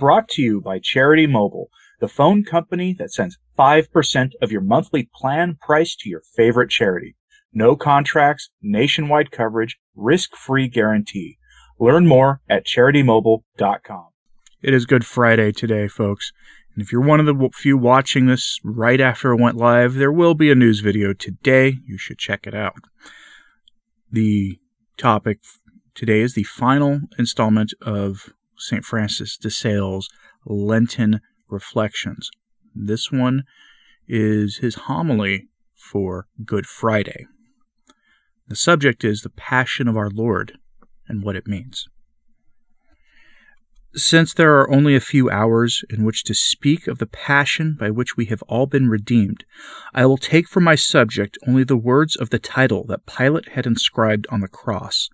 brought to you by Charity Mobile, the phone company that sends 5% of your monthly plan price to your favorite charity. No contracts, nationwide coverage, risk free guarantee. Learn more at charitymobile.com. It is Good Friday today, folks. And if you're one of the few watching this right after it went live, there will be a news video today. You should check it out. The topic today is the final installment of St. Francis de Sales' Lenten Reflections. This one is his homily for Good Friday. The subject is the Passion of our Lord and what it means. Since there are only a few hours in which to speak of the passion by which we have all been redeemed, I will take for my subject only the words of the title that Pilate had inscribed on the cross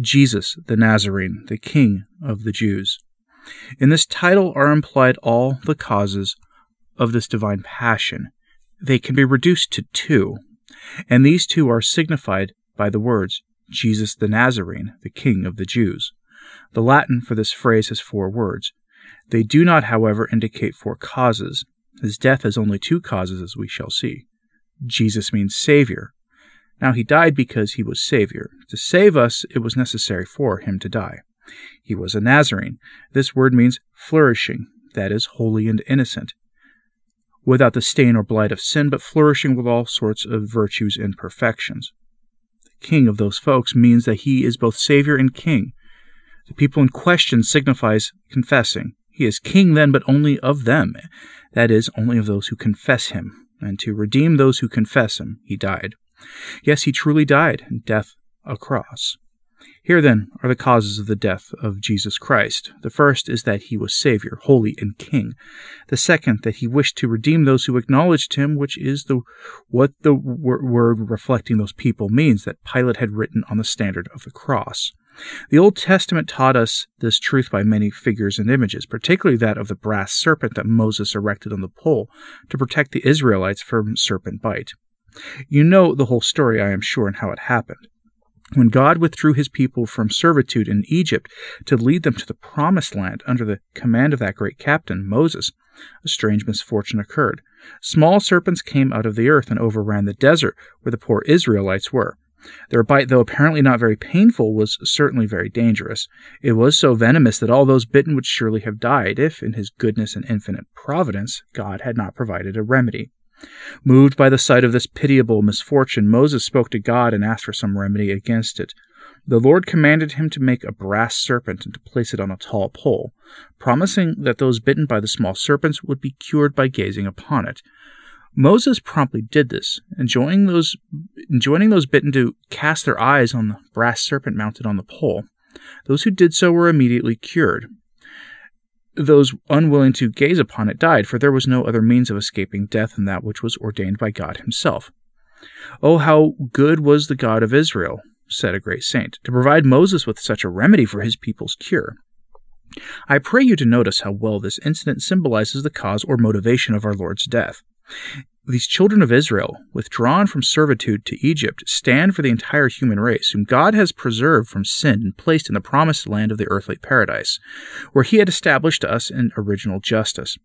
Jesus the Nazarene, the King of the Jews. In this title are implied all the causes of this divine passion. They can be reduced to two, and these two are signified by the words Jesus the Nazarene, the King of the Jews. The Latin for this phrase has four words. They do not, however, indicate four causes. His death has only two causes, as we shall see. Jesus means Savior. Now he died because he was Savior. To save us, it was necessary for him to die. He was a Nazarene. This word means flourishing, that is, holy and innocent, without the stain or blight of sin, but flourishing with all sorts of virtues and perfections. The king of those folks means that he is both Savior and King. The people in question signifies confessing. He is king then, but only of them, that is, only of those who confess him. And to redeem those who confess him, he died. Yes, he truly died, death a cross. Here, then, are the causes of the death of Jesus Christ. The first is that he was Savior, holy, and King. The second, that he wished to redeem those who acknowledged him, which is the what the word reflecting those people means that Pilate had written on the standard of the cross. The Old Testament taught us this truth by many figures and images, particularly that of the brass serpent that Moses erected on the pole to protect the Israelites from serpent bite. You know the whole story, I am sure, and how it happened. When God withdrew his people from servitude in Egypt to lead them to the promised land under the command of that great captain, Moses, a strange misfortune occurred. Small serpents came out of the earth and overran the desert where the poor Israelites were. Their bite, though apparently not very painful, was certainly very dangerous. It was so venomous that all those bitten would surely have died if, in his goodness and infinite providence, God had not provided a remedy. Moved by the sight of this pitiable misfortune, Moses spoke to God and asked for some remedy against it. The Lord commanded him to make a brass serpent and to place it on a tall pole, promising that those bitten by the small serpents would be cured by gazing upon it. Moses promptly did this, enjoining those, enjoining those bitten to cast their eyes on the brass serpent mounted on the pole. Those who did so were immediately cured those unwilling to gaze upon it died, for there was no other means of escaping death than that which was ordained by God Himself. Oh, how good was the God of Israel, said a great saint, to provide Moses with such a remedy for his people's cure. I pray you to notice how well this incident symbolizes the cause or motivation of our Lord's death. These children of Israel, withdrawn from servitude to Egypt, stand for the entire human race, whom God has preserved from sin and placed in the promised land of the earthly paradise, where He had established us in original justice.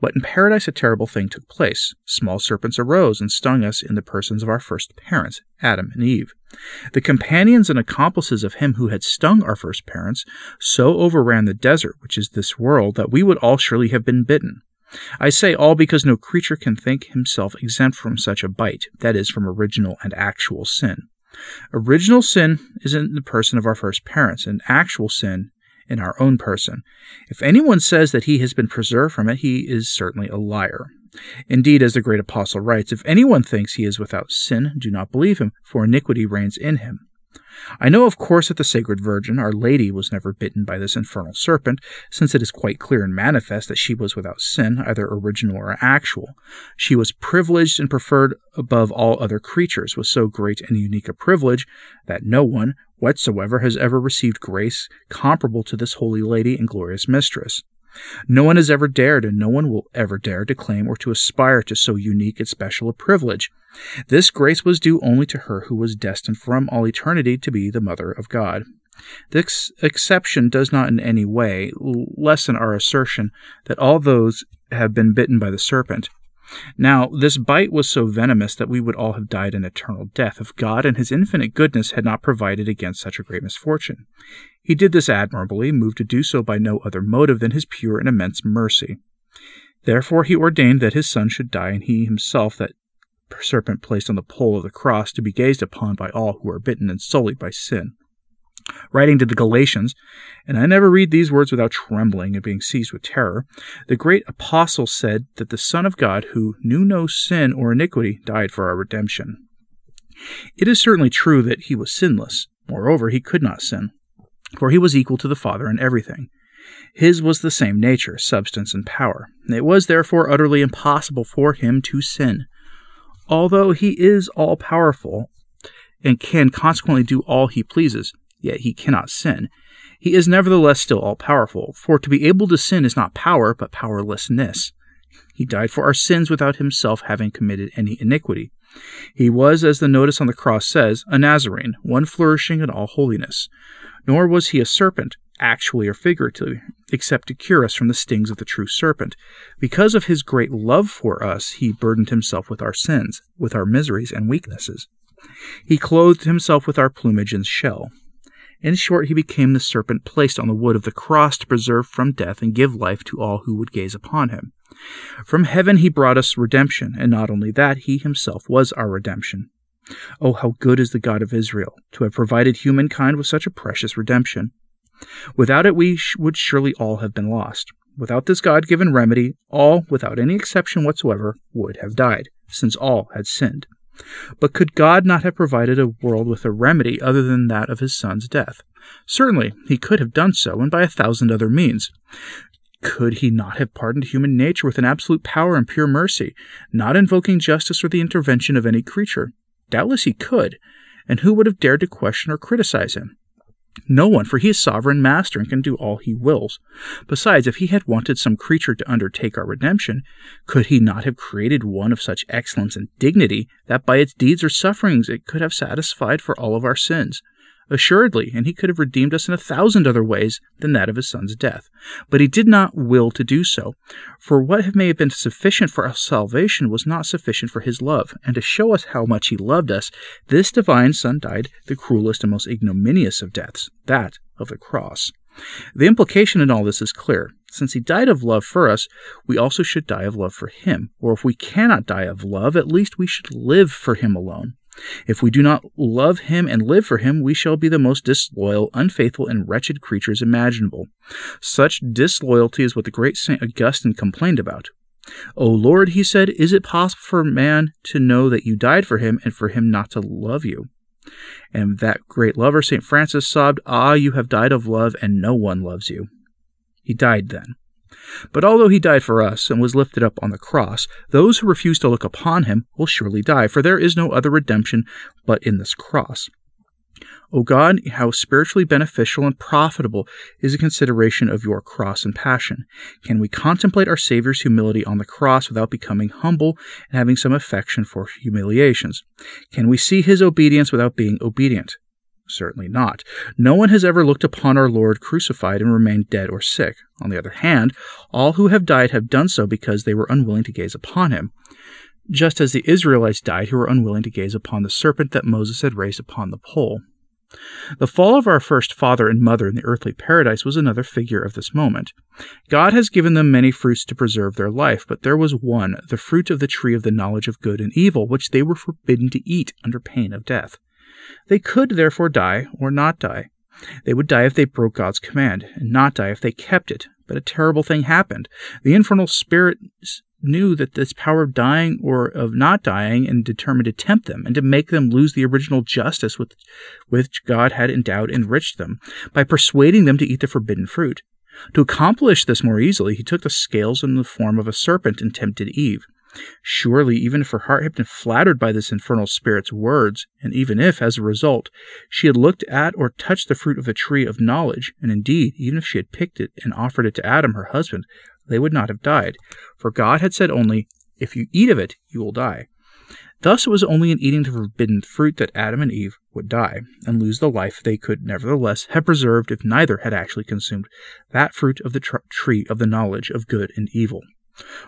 But in paradise, a terrible thing took place. Small serpents arose and stung us in the persons of our first parents, Adam and Eve. The companions and accomplices of him who had stung our first parents so overran the desert, which is this world, that we would all surely have been bitten. I say all because no creature can think himself exempt from such a bite, that is, from original and actual sin. Original sin is in the person of our first parents, and actual sin in our own person. If anyone says that he has been preserved from it, he is certainly a liar. Indeed, as the great apostle writes, if anyone thinks he is without sin, do not believe him, for iniquity reigns in him. I know, of course, that the Sacred Virgin, Our Lady, was never bitten by this infernal serpent, since it is quite clear and manifest that she was without sin, either original or actual. She was privileged and preferred above all other creatures, with so great and unique a privilege that no one whatsoever has ever received grace comparable to this holy lady and glorious mistress. No one has ever dared, and no one will ever dare to claim or to aspire to so unique and special a privilege. This grace was due only to her who was destined from all eternity to be the Mother of God. This exception does not in any way lessen our assertion that all those have been bitten by the serpent. Now, this bite was so venomous that we would all have died an eternal death if God and His infinite goodness had not provided against such a great misfortune. He did this admirably, moved to do so by no other motive than His pure and immense mercy. Therefore, He ordained that His Son should die, and He Himself that serpent placed on the pole of the cross to be gazed upon by all who are bitten and sullied by sin. Writing to the Galatians, and I never read these words without trembling and being seized with terror, the great apostle said that the Son of God, who knew no sin or iniquity, died for our redemption. It is certainly true that he was sinless. Moreover, he could not sin, for he was equal to the Father in everything. His was the same nature, substance, and power. It was therefore utterly impossible for him to sin. Although he is all powerful and can consequently do all he pleases, yet he cannot sin. He is nevertheless still all powerful, for to be able to sin is not power, but powerlessness. He died for our sins without himself having committed any iniquity. He was, as the notice on the cross says, a Nazarene, one flourishing in all holiness. Nor was he a serpent, actually or figuratively, except to cure us from the stings of the true serpent. Because of his great love for us, he burdened himself with our sins, with our miseries and weaknesses. He clothed himself with our plumage and shell. In short, he became the serpent placed on the wood of the cross to preserve from death and give life to all who would gaze upon him. From heaven he brought us redemption, and not only that, he himself was our redemption. Oh, how good is the God of Israel to have provided humankind with such a precious redemption. Without it, we sh- would surely all have been lost. Without this God given remedy, all, without any exception whatsoever, would have died, since all had sinned. But could God not have provided a world with a remedy other than that of his Son's death? Certainly, he could have done so, and by a thousand other means. Could he not have pardoned human nature with an absolute power and pure mercy, not invoking justice or the intervention of any creature? Doubtless he could, and who would have dared to question or criticize him? No one, for he is sovereign master and can do all he wills. Besides, if he had wanted some creature to undertake our redemption, could he not have created one of such excellence and dignity that by its deeds or sufferings it could have satisfied for all of our sins? Assuredly, and he could have redeemed us in a thousand other ways than that of his son's death. But he did not will to do so, for what may have been sufficient for our salvation was not sufficient for his love, and to show us how much he loved us, this divine Son died the cruelest and most ignominious of deaths, that of the cross. The implication in all this is clear. Since he died of love for us, we also should die of love for him. Or if we cannot die of love, at least we should live for him alone. If we do not love him and live for him, we shall be the most disloyal, unfaithful, and wretched creatures imaginable. Such disloyalty is what the great St. Augustine complained about. O Lord, he said, is it possible for man to know that you died for him and for him not to love you? And that great lover, St. Francis, sobbed, Ah, you have died of love, and no one loves you. He died then. But although he died for us and was lifted up on the cross, those who refuse to look upon him will surely die, for there is no other redemption but in this cross. O God, how spiritually beneficial and profitable is the consideration of your cross and passion. Can we contemplate our Saviour's humility on the cross without becoming humble and having some affection for humiliations? Can we see his obedience without being obedient? Certainly not. No one has ever looked upon our Lord crucified and remained dead or sick. On the other hand, all who have died have done so because they were unwilling to gaze upon him, just as the Israelites died who were unwilling to gaze upon the serpent that Moses had raised upon the pole. The fall of our first father and mother in the earthly paradise was another figure of this moment. God has given them many fruits to preserve their life, but there was one, the fruit of the tree of the knowledge of good and evil, which they were forbidden to eat under pain of death. They could therefore die or not die. They would die if they broke God's command, and not die if they kept it. But a terrible thing happened. The infernal spirits knew that this power of dying or of not dying and determined to tempt them and to make them lose the original justice with which God had endowed and enriched them by persuading them to eat the forbidden fruit. To accomplish this more easily, he took the scales in the form of a serpent and tempted Eve. Surely, even if her heart had been flattered by this infernal spirit's words, and even if, as a result, she had looked at or touched the fruit of the tree of knowledge, and indeed, even if she had picked it and offered it to Adam, her husband, they would not have died, for God had said only, If you eat of it, you will die. Thus, it was only in eating the forbidden fruit that Adam and Eve would die, and lose the life they could nevertheless have preserved if neither had actually consumed that fruit of the tr- tree of the knowledge of good and evil.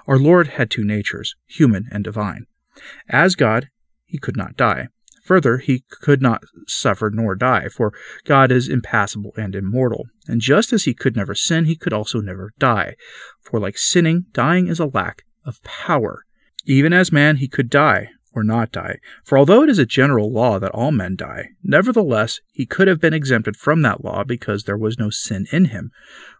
Our Lord had two natures, human and divine. As God, he could not die. Further, he could not suffer nor die, for God is impassible and immortal. And just as he could never sin, he could also never die. For like sinning, dying is a lack of power. Even as man, he could die, or not die. For although it is a general law that all men die, nevertheless he could have been exempted from that law because there was no sin in him.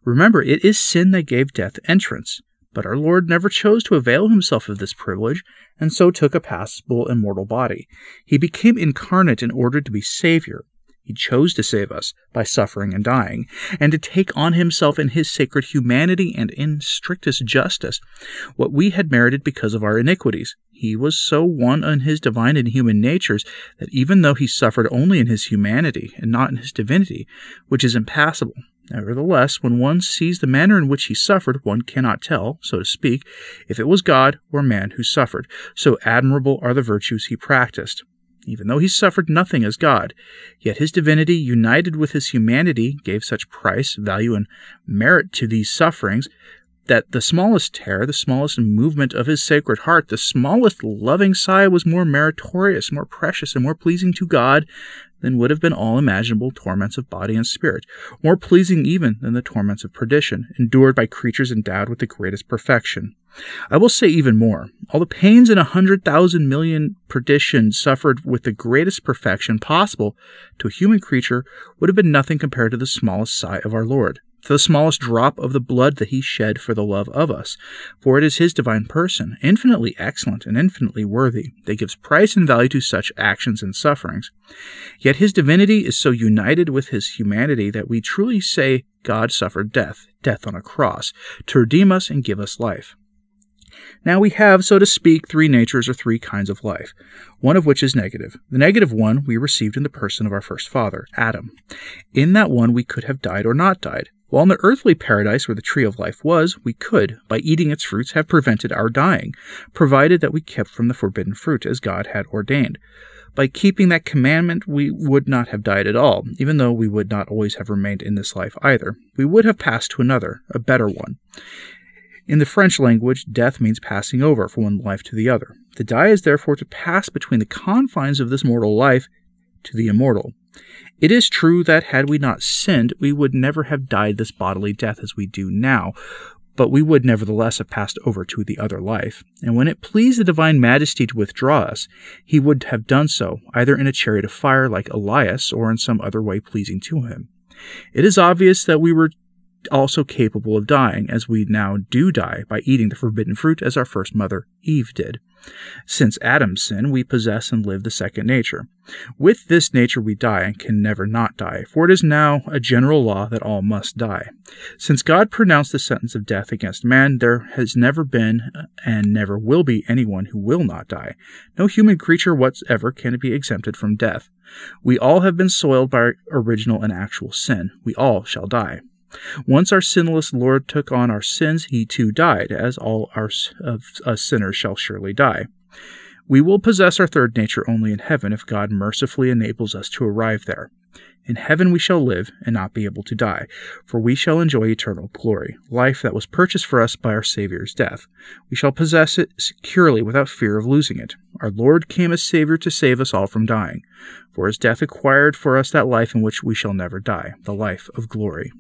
Remember, it is sin that gave death entrance. But our Lord never chose to avail himself of this privilege, and so took a passible and mortal body. He became incarnate in order to be Savior, he chose to save us by suffering and dying, and to take on himself in his sacred humanity and in strictest justice what we had merited because of our iniquities. He was so one in his divine and human natures that even though he suffered only in his humanity and not in his divinity, which is impassible, Nevertheless, when one sees the manner in which he suffered, one cannot tell, so to speak, if it was God or man who suffered. So admirable are the virtues he practiced. Even though he suffered nothing as God, yet his divinity, united with his humanity, gave such price, value, and merit to these sufferings that the smallest tear, the smallest movement of his sacred heart, the smallest loving sigh was more meritorious, more precious, and more pleasing to God than would have been all imaginable torments of body and spirit, more pleasing even than the torments of perdition, endured by creatures endowed with the greatest perfection. I will say even more. All the pains in a hundred thousand million perditions suffered with the greatest perfection possible to a human creature would have been nothing compared to the smallest sigh of our Lord, the smallest drop of the blood that he shed for the love of us. For it is his divine person, infinitely excellent and infinitely worthy, that gives price and value to such actions and sufferings. Yet his divinity is so united with his humanity that we truly say God suffered death, death on a cross, to redeem us and give us life. Now we have, so to speak, three natures or three kinds of life, one of which is negative. The negative one we received in the person of our first father, Adam. In that one we could have died or not died. While in the earthly paradise where the tree of life was, we could, by eating its fruits, have prevented our dying, provided that we kept from the forbidden fruit as God had ordained. By keeping that commandment, we would not have died at all, even though we would not always have remained in this life either. We would have passed to another, a better one. In the French language, death means passing over from one life to the other. To die is therefore to pass between the confines of this mortal life to the immortal. It is true that had we not sinned, we would never have died this bodily death as we do now, but we would nevertheless have passed over to the other life. And when it pleased the divine majesty to withdraw us, he would have done so, either in a chariot of fire like Elias, or in some other way pleasing to him. It is obvious that we were also capable of dying, as we now do die by eating the forbidden fruit, as our first mother, Eve, did. Since Adam's sin, we possess and live the second nature. With this nature we die and can never not die, for it is now a general law that all must die. Since God pronounced the sentence of death against man, there has never been and never will be anyone who will not die. No human creature whatsoever can be exempted from death. We all have been soiled by original and actual sin. We all shall die. Once our sinless Lord took on our sins, he too died, as all our of us sinners shall surely die. We will possess our third nature only in heaven if God mercifully enables us to arrive there. In heaven we shall live and not be able to die, for we shall enjoy eternal glory, life that was purchased for us by our Saviour's death. We shall possess it securely without fear of losing it. Our Lord came as Savior to save us all from dying, for his death acquired for us that life in which we shall never die, the life of glory.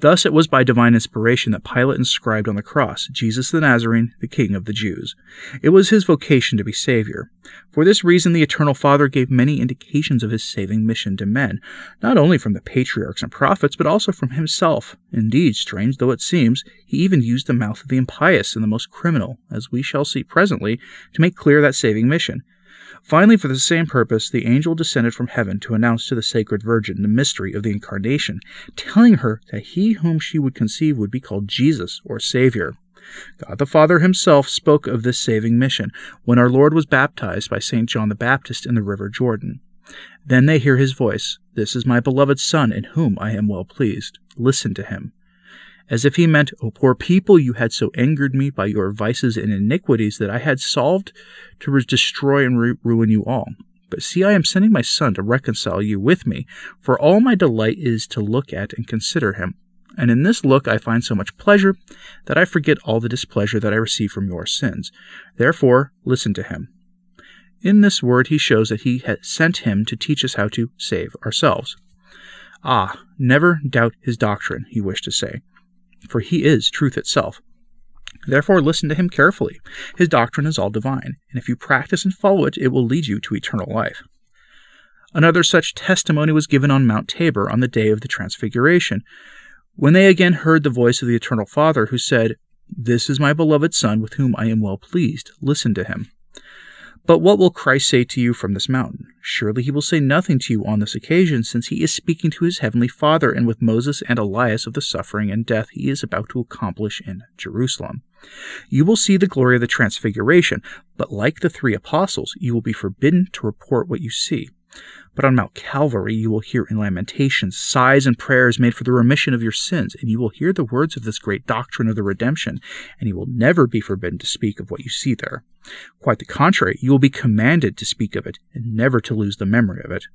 Thus it was by divine inspiration that Pilate inscribed on the cross, Jesus the Nazarene, the King of the Jews. It was his vocation to be Savior. For this reason, the Eternal Father gave many indications of his saving mission to men, not only from the patriarchs and prophets, but also from himself. Indeed, strange though it seems, he even used the mouth of the impious and the most criminal, as we shall see presently, to make clear that saving mission. Finally, for the same purpose, the angel descended from heaven to announce to the Sacred Virgin the mystery of the Incarnation, telling her that he whom she would conceive would be called Jesus or Savior. God the Father himself spoke of this saving mission when our Lord was baptized by St. John the Baptist in the river Jordan. Then they hear his voice This is my beloved Son, in whom I am well pleased. Listen to him. As if he meant, O poor people, you had so angered me by your vices and iniquities that I had solved to destroy and ruin you all. But see, I am sending my son to reconcile you with me, for all my delight is to look at and consider him. And in this look I find so much pleasure that I forget all the displeasure that I receive from your sins. Therefore, listen to him. In this word he shows that he had sent him to teach us how to save ourselves. Ah, never doubt his doctrine, he wished to say for he is truth itself. Therefore, listen to him carefully. His doctrine is all divine, and if you practice and follow it, it will lead you to eternal life. Another such testimony was given on Mount Tabor on the day of the Transfiguration, when they again heard the voice of the Eternal Father, who said, This is my beloved Son, with whom I am well pleased. Listen to him. But what will Christ say to you from this mountain? Surely he will say nothing to you on this occasion, since he is speaking to his heavenly Father, and with Moses and Elias of the suffering and death he is about to accomplish in Jerusalem. You will see the glory of the Transfiguration, but like the three apostles, you will be forbidden to report what you see. But on Mount Calvary you will hear in lamentations, sighs, and prayers made for the remission of your sins, and you will hear the words of this great doctrine of the redemption, and you will never be forbidden to speak of what you see there. Quite the contrary, you will be commanded to speak of it, and never to lose the memory of it.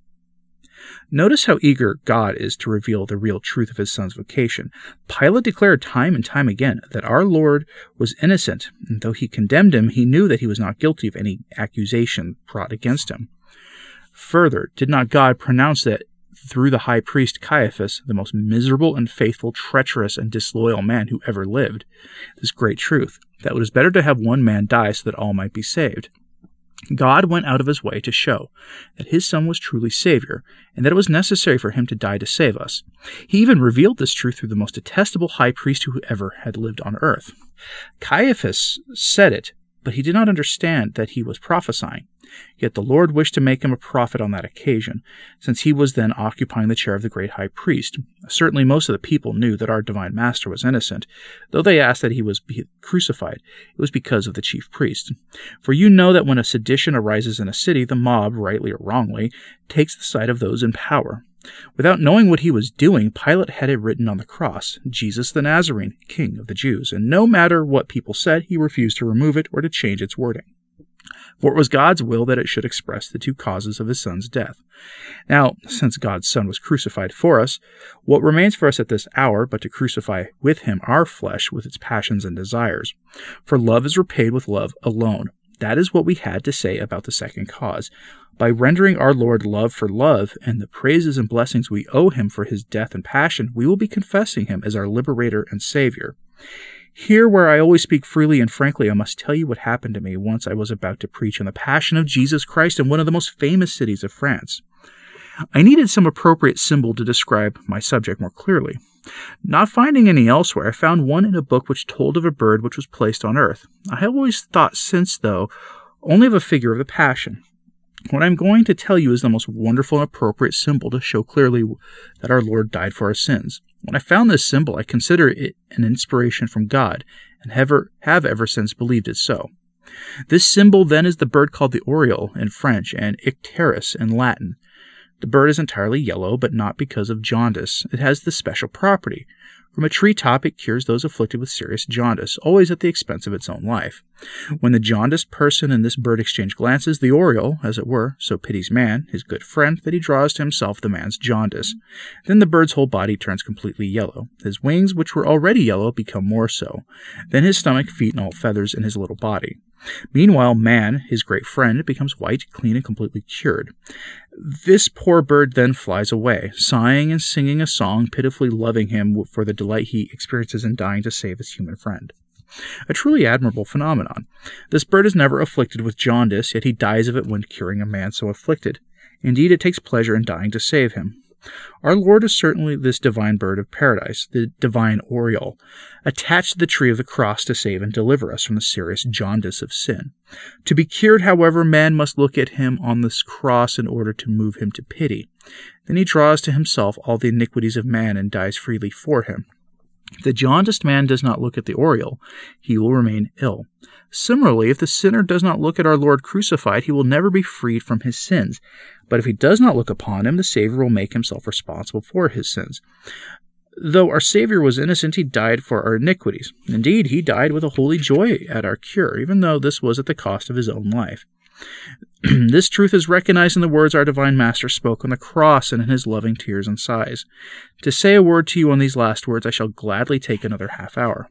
Notice how eager God is to reveal the real truth of his son's vocation. Pilate declared time and time again that our Lord was innocent, and though he condemned him, he knew that he was not guilty of any accusation brought against him. Further, did not God pronounce that through the high priest Caiaphas, the most miserable and faithful, treacherous, and disloyal man who ever lived, this great truth, that it was better to have one man die so that all might be saved? God went out of his way to show that his Son was truly Savior, and that it was necessary for him to die to save us. He even revealed this truth through the most detestable high priest who ever had lived on earth. Caiaphas said it, but he did not understand that he was prophesying. Yet the Lord wished to make him a prophet on that occasion, since he was then occupying the chair of the great high priest. Certainly most of the people knew that our divine master was innocent, though they asked that he was crucified. It was because of the chief priest. For you know that when a sedition arises in a city, the mob, rightly or wrongly, takes the side of those in power. Without knowing what he was doing, Pilate had it written on the cross, Jesus the Nazarene, King of the Jews, and no matter what people said, he refused to remove it or to change its wording for it was God's will that it should express the two causes of his son's death. Now, since God's son was crucified for us, what remains for us at this hour but to crucify with him our flesh with its passions and desires? For love is repaid with love alone. That is what we had to say about the second cause. By rendering our Lord love for love and the praises and blessings we owe him for his death and passion, we will be confessing him as our liberator and savior. Here, where I always speak freely and frankly, I must tell you what happened to me once I was about to preach on the Passion of Jesus Christ in one of the most famous cities of France. I needed some appropriate symbol to describe my subject more clearly. Not finding any elsewhere, I found one in a book which told of a bird which was placed on earth. I have always thought since, though, only of a figure of the Passion. What I'm going to tell you is the most wonderful and appropriate symbol to show clearly that our Lord died for our sins. When I found this symbol, I considered it an inspiration from God, and have ever, have ever since believed it so. This symbol then is the bird called the oriole in French and icterus in Latin. The bird is entirely yellow, but not because of jaundice. It has this special property. From a tree top, it cures those afflicted with serious jaundice, always at the expense of its own life. When the jaundiced person and this bird exchange glances, the oriole, as it were, so pities man, his good friend, that he draws to himself the man's jaundice. Then the bird's whole body turns completely yellow. His wings, which were already yellow, become more so. Then his stomach, feet, and all feathers in his little body. Meanwhile, man, his great friend, becomes white, clean, and completely cured. This poor bird then flies away, sighing and singing a song, pitifully loving him for the delight he experiences in dying to save his human friend. A truly admirable phenomenon. This bird is never afflicted with jaundice, yet he dies of it when curing a man so afflicted. Indeed, it takes pleasure in dying to save him. Our Lord is certainly this divine bird of paradise, the divine oriole, attached to the tree of the cross to save and deliver us from the serious jaundice of sin. To be cured, however, man must look at him on this cross in order to move him to pity. Then he draws to himself all the iniquities of man and dies freely for him. If the jaundiced man does not look at the oriole, he will remain ill. Similarly, if the sinner does not look at our Lord crucified, he will never be freed from his sins. But if he does not look upon him, the Savior will make himself responsible for his sins. Though our Savior was innocent, he died for our iniquities. Indeed, he died with a holy joy at our cure, even though this was at the cost of his own life. this truth is recognized in the words our divine Master spoke on the cross and in his loving tears and sighs. To say a word to you on these last words, I shall gladly take another half hour.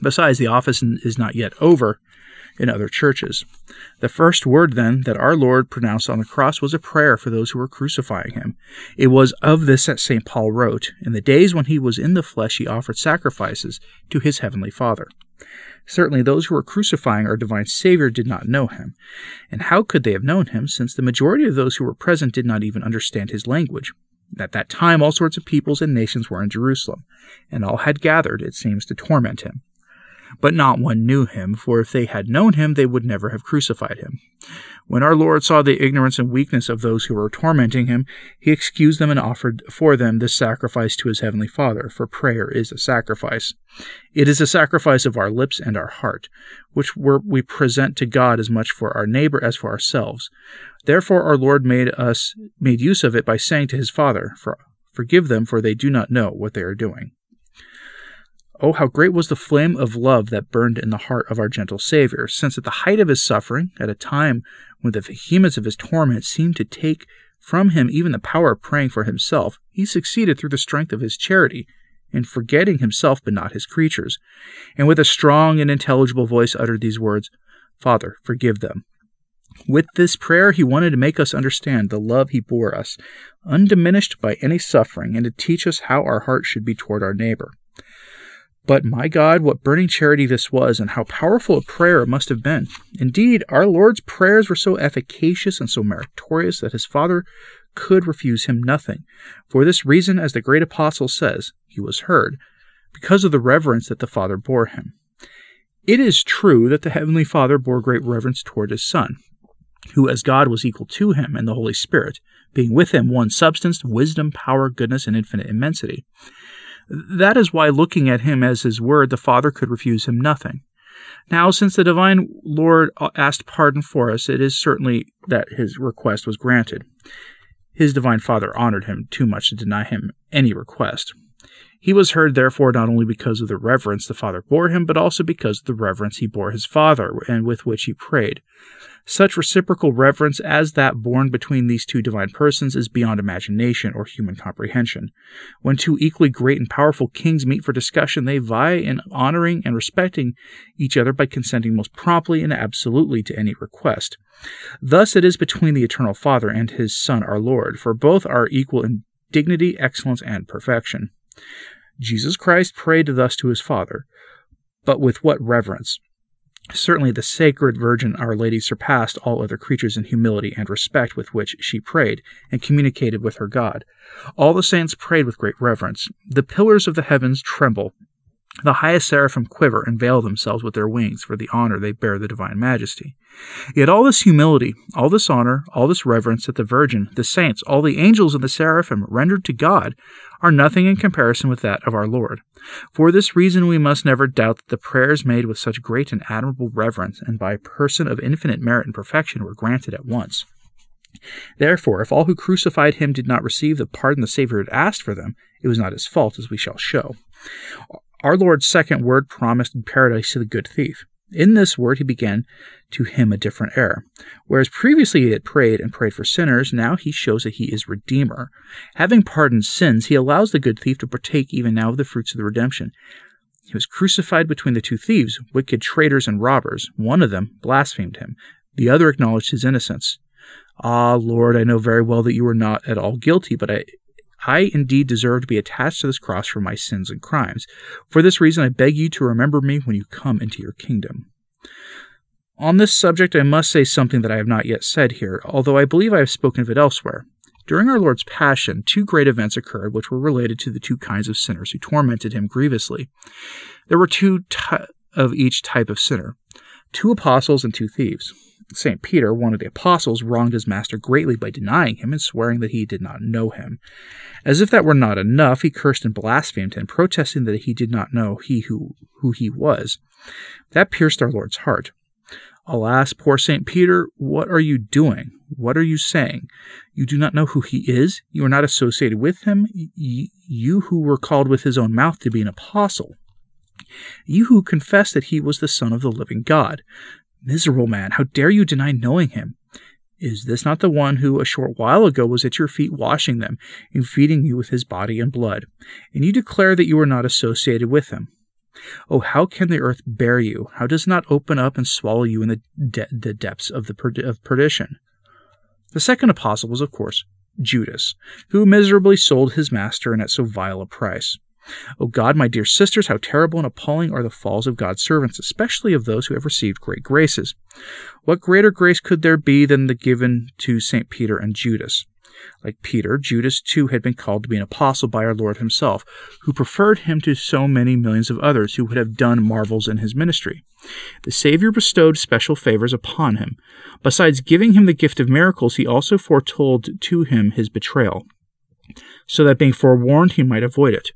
Besides, the office is not yet over in other churches. The first word, then, that our Lord pronounced on the cross was a prayer for those who were crucifying him. It was of this that St. Paul wrote In the days when he was in the flesh, he offered sacrifices to his heavenly Father. Certainly, those who were crucifying our divine Savior did not know him. And how could they have known him, since the majority of those who were present did not even understand his language? At that time, all sorts of peoples and nations were in Jerusalem, and all had gathered, it seems, to torment him. But not one knew him, for if they had known him, they would never have crucified him. When our Lord saw the ignorance and weakness of those who were tormenting him, he excused them and offered for them this sacrifice to his heavenly Father, for prayer is a sacrifice. It is a sacrifice of our lips and our heart, which we present to God as much for our neighbor as for ourselves. Therefore our Lord made us made use of it by saying to his Father, for, Forgive them, for they do not know what they are doing. Oh, how great was the flame of love that burned in the heart of our gentle Savior, since at the height of his suffering, at a time when the vehemence of his torment seemed to take from him even the power of praying for himself, he succeeded through the strength of his charity in forgetting himself but not his creatures, and with a strong and intelligible voice uttered these words Father, forgive them. With this prayer, he wanted to make us understand the love he bore us, undiminished by any suffering, and to teach us how our heart should be toward our neighbor. But my God, what burning charity this was, and how powerful a prayer it must have been. Indeed, our Lord's prayers were so efficacious and so meritorious that his Father could refuse him nothing. For this reason, as the great apostle says, he was heard, because of the reverence that the Father bore him. It is true that the Heavenly Father bore great reverence toward his Son, who as God was equal to him and the Holy Spirit, being with him one substance, wisdom, power, goodness, and infinite immensity. That is why, looking at him as his word, the Father could refuse him nothing. Now, since the divine Lord uh, asked pardon for us, it is certainly that his request was granted. His divine Father honored him too much to deny him any request. He was heard, therefore, not only because of the reverence the Father bore him, but also because of the reverence he bore his Father, and with which he prayed. Such reciprocal reverence as that borne between these two divine persons is beyond imagination or human comprehension. When two equally great and powerful kings meet for discussion, they vie in honoring and respecting each other by consenting most promptly and absolutely to any request. Thus it is between the Eternal Father and his Son, our Lord, for both are equal in dignity, excellence, and perfection. Jesus Christ prayed thus to his Father, but with what reverence! Certainly, the Sacred Virgin Our Lady surpassed all other creatures in humility and respect with which she prayed and communicated with her God. All the saints prayed with great reverence. The pillars of the heavens tremble. The highest seraphim quiver and veil themselves with their wings for the honor they bear the divine majesty. Yet all this humility, all this honor, all this reverence that the Virgin, the saints, all the angels and the seraphim rendered to God are nothing in comparison with that of our Lord. For this reason, we must never doubt that the prayers made with such great and admirable reverence and by a person of infinite merit and perfection were granted at once. Therefore, if all who crucified him did not receive the pardon the Savior had asked for them, it was not his fault, as we shall show. Our Lord's second word promised paradise to the good thief. In this word, he began to him a different error. Whereas previously he had prayed and prayed for sinners, now he shows that he is Redeemer. Having pardoned sins, he allows the good thief to partake even now of the fruits of the redemption. He was crucified between the two thieves, wicked traitors and robbers. One of them blasphemed him, the other acknowledged his innocence. Ah, Lord, I know very well that you are not at all guilty, but I, I indeed deserve to be attached to this cross for my sins and crimes. For this reason, I beg you to remember me when you come into your kingdom. On this subject, I must say something that I have not yet said here, although I believe I have spoken of it elsewhere. During our Lord's Passion, two great events occurred which were related to the two kinds of sinners who tormented him grievously. There were two ty- of each type of sinner two apostles and two thieves. St. Peter, one of the apostles, wronged his master greatly by denying him and swearing that he did not know him. As if that were not enough, he cursed and blasphemed him, protesting that he did not know he who, who he was. That pierced our Lord's heart. Alas, poor St. Peter, what are you doing? What are you saying? You do not know who he is. You are not associated with him. You who were called with his own mouth to be an apostle. You who confess that he was the Son of the living God. Miserable man, how dare you deny knowing him? Is this not the one who a short while ago was at your feet washing them and feeding you with his body and blood? And you declare that you are not associated with him. Oh, how can the earth bear you? How does it not open up and swallow you in the, de- the depths of the per- of perdition? The second apostle was, of course, Judas, who miserably sold his master and at so vile a price. O God, my dear sisters, how terrible and appalling are the falls of God's servants, especially of those who have received great graces. What greater grace could there be than the given to St. Peter and Judas? Like Peter, Judas too had been called to be an apostle by our Lord himself, who preferred him to so many millions of others who would have done marvels in his ministry. The Savior bestowed special favors upon him. Besides giving him the gift of miracles, he also foretold to him his betrayal, so that being forewarned he might avoid it.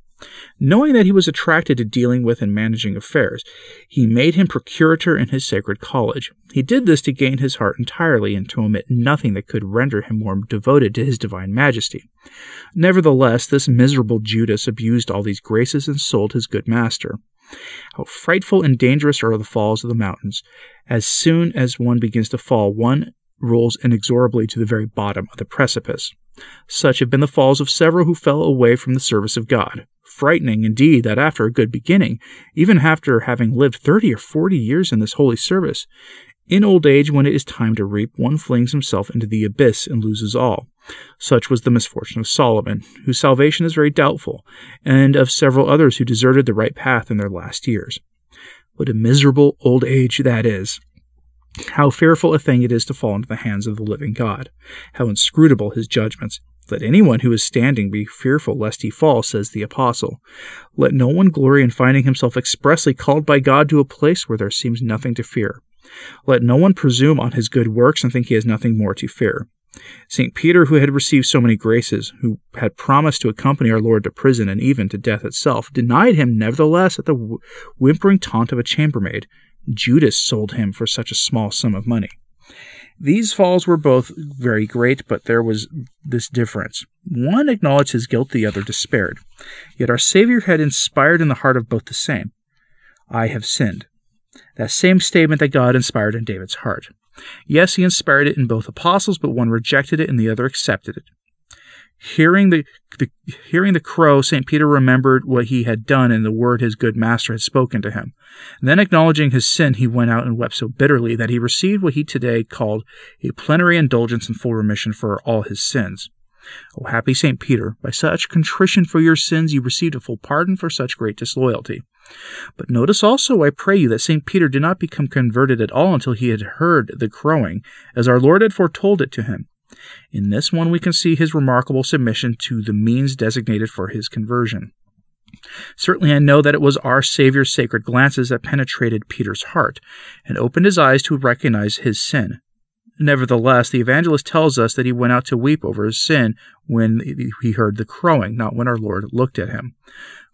Knowing that he was attracted to dealing with and managing affairs, he made him procurator in his sacred college. He did this to gain his heart entirely and to omit nothing that could render him more devoted to his divine majesty. Nevertheless, this miserable Judas abused all these graces and sold his good master. How frightful and dangerous are the falls of the mountains. As soon as one begins to fall, one rolls inexorably to the very bottom of the precipice. Such have been the falls of several who fell away from the service of God frightening indeed that after a good beginning, even after having lived thirty or forty years in this holy service, in old age, when it is time to reap, one flings himself into the abyss and loses all. Such was the misfortune of Solomon, whose salvation is very doubtful, and of several others who deserted the right path in their last years. What a miserable old age that is! How fearful a thing it is to fall into the hands of the living God! How inscrutable his judgments! Let anyone who is standing be fearful lest he fall, says the apostle. Let no one glory in finding himself expressly called by God to a place where there seems nothing to fear. Let no one presume on his good works and think he has nothing more to fear. St. Peter, who had received so many graces, who had promised to accompany our Lord to prison and even to death itself, denied him nevertheless at the whimpering taunt of a chambermaid. Judas sold him for such a small sum of money. These falls were both very great, but there was this difference. One acknowledged his guilt, the other despaired. Yet our Savior had inspired in the heart of both the same I have sinned. That same statement that God inspired in David's heart. Yes, he inspired it in both apostles, but one rejected it and the other accepted it. Hearing the, the, hearing the crow, St. Peter remembered what he had done and the word his good master had spoken to him. then, acknowledging his sin, he went out and wept so bitterly that he received what he today called a plenary indulgence and full remission for all his sins. O happy St. Peter, by such contrition for your sins you received a full pardon for such great disloyalty. But notice also, I pray you, that St. Peter did not become converted at all until he had heard the crowing, as our Lord had foretold it to him. In this one, we can see his remarkable submission to the means designated for his conversion. Certainly, I know that it was our Savior's sacred glances that penetrated Peter's heart and opened his eyes to recognize his sin. Nevertheless, the evangelist tells us that he went out to weep over his sin when he heard the crowing, not when our Lord looked at him.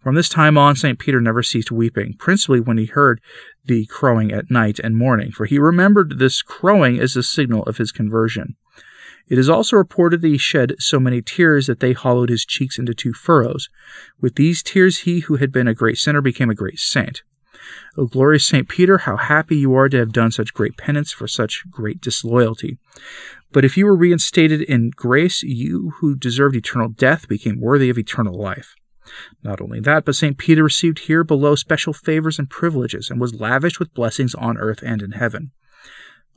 From this time on, St. Peter never ceased weeping, principally when he heard the crowing at night and morning, for he remembered this crowing as a signal of his conversion. It is also reported that he shed so many tears that they hollowed his cheeks into two furrows. With these tears, he who had been a great sinner became a great saint. O glorious Saint Peter, how happy you are to have done such great penance for such great disloyalty. But if you were reinstated in grace, you who deserved eternal death became worthy of eternal life. Not only that, but St. Peter received here below special favors and privileges, and was lavished with blessings on earth and in heaven.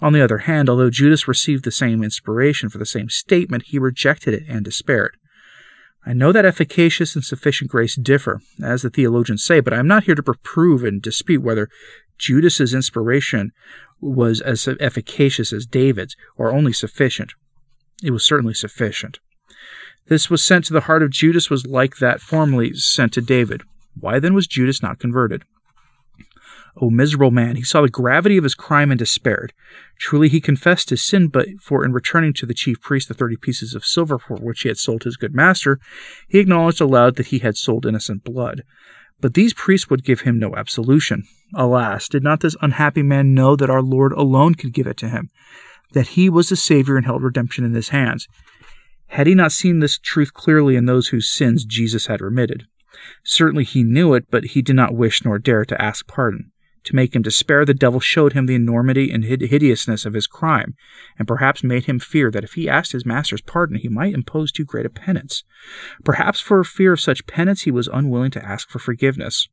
On the other hand, although Judas received the same inspiration for the same statement, he rejected it and despaired. I know that efficacious and sufficient grace differ, as the theologians say, but I am not here to prove and dispute whether Judas's inspiration was as efficacious as David's, or only sufficient. It was certainly sufficient. This was sent to the heart of Judas was like that formerly sent to David. Why then was Judas not converted? O miserable man, he saw the gravity of his crime and despaired. Truly he confessed his sin, but for in returning to the chief priest the thirty pieces of silver for which he had sold his good master, he acknowledged aloud that he had sold innocent blood. But these priests would give him no absolution. Alas, did not this unhappy man know that our Lord alone could give it to him, that he was the Savior and held redemption in his hands? Had he not seen this truth clearly in those whose sins Jesus had remitted? Certainly he knew it, but he did not wish nor dare to ask pardon. To make him despair, the devil showed him the enormity and hideousness of his crime, and perhaps made him fear that if he asked his master's pardon, he might impose too great a penance. Perhaps for fear of such penance, he was unwilling to ask for forgiveness.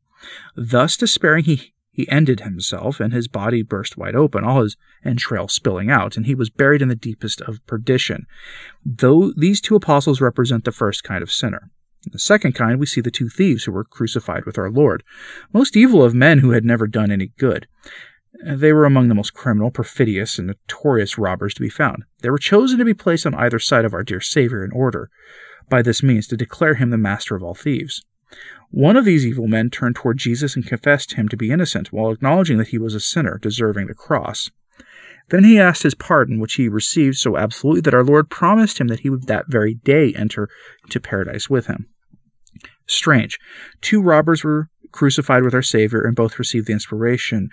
Thus despairing, he he ended himself, and his body burst wide open, all his entrails spilling out, and he was buried in the deepest of perdition. Though these two apostles represent the first kind of sinner. In the second kind, we see the two thieves who were crucified with our Lord, most evil of men who had never done any good. Uh, they were among the most criminal, perfidious, and notorious robbers to be found. They were chosen to be placed on either side of our dear Savior in order, by this means, to declare him the master of all thieves. One of these evil men turned toward Jesus and confessed him to be innocent, while acknowledging that he was a sinner, deserving the cross. Then he asked his pardon, which he received so absolutely that our Lord promised him that he would that very day enter into paradise with him. Strange. Two robbers were crucified with our Savior, and both received the inspiration,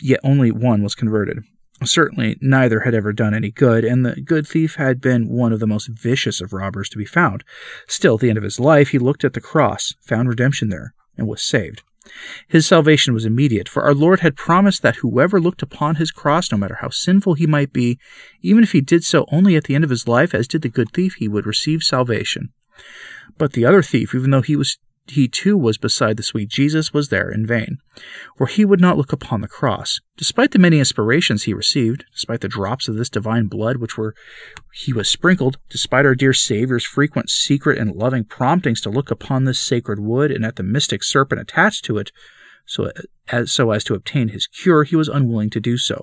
yet only one was converted. Certainly, neither had ever done any good, and the good thief had been one of the most vicious of robbers to be found. Still, at the end of his life, he looked at the cross, found redemption there, and was saved. His salvation was immediate, for our Lord had promised that whoever looked upon his cross, no matter how sinful he might be, even if he did so only at the end of his life, as did the good thief, he would receive salvation. But the other thief, even though he was he too was beside the sweet Jesus, was there in vain, for he would not look upon the cross. Despite the many inspirations he received, despite the drops of this divine blood which were he was sprinkled, despite our dear Saviour's frequent secret and loving promptings to look upon this sacred wood and at the mystic serpent attached to it, so as, so as to obtain his cure, he was unwilling to do so.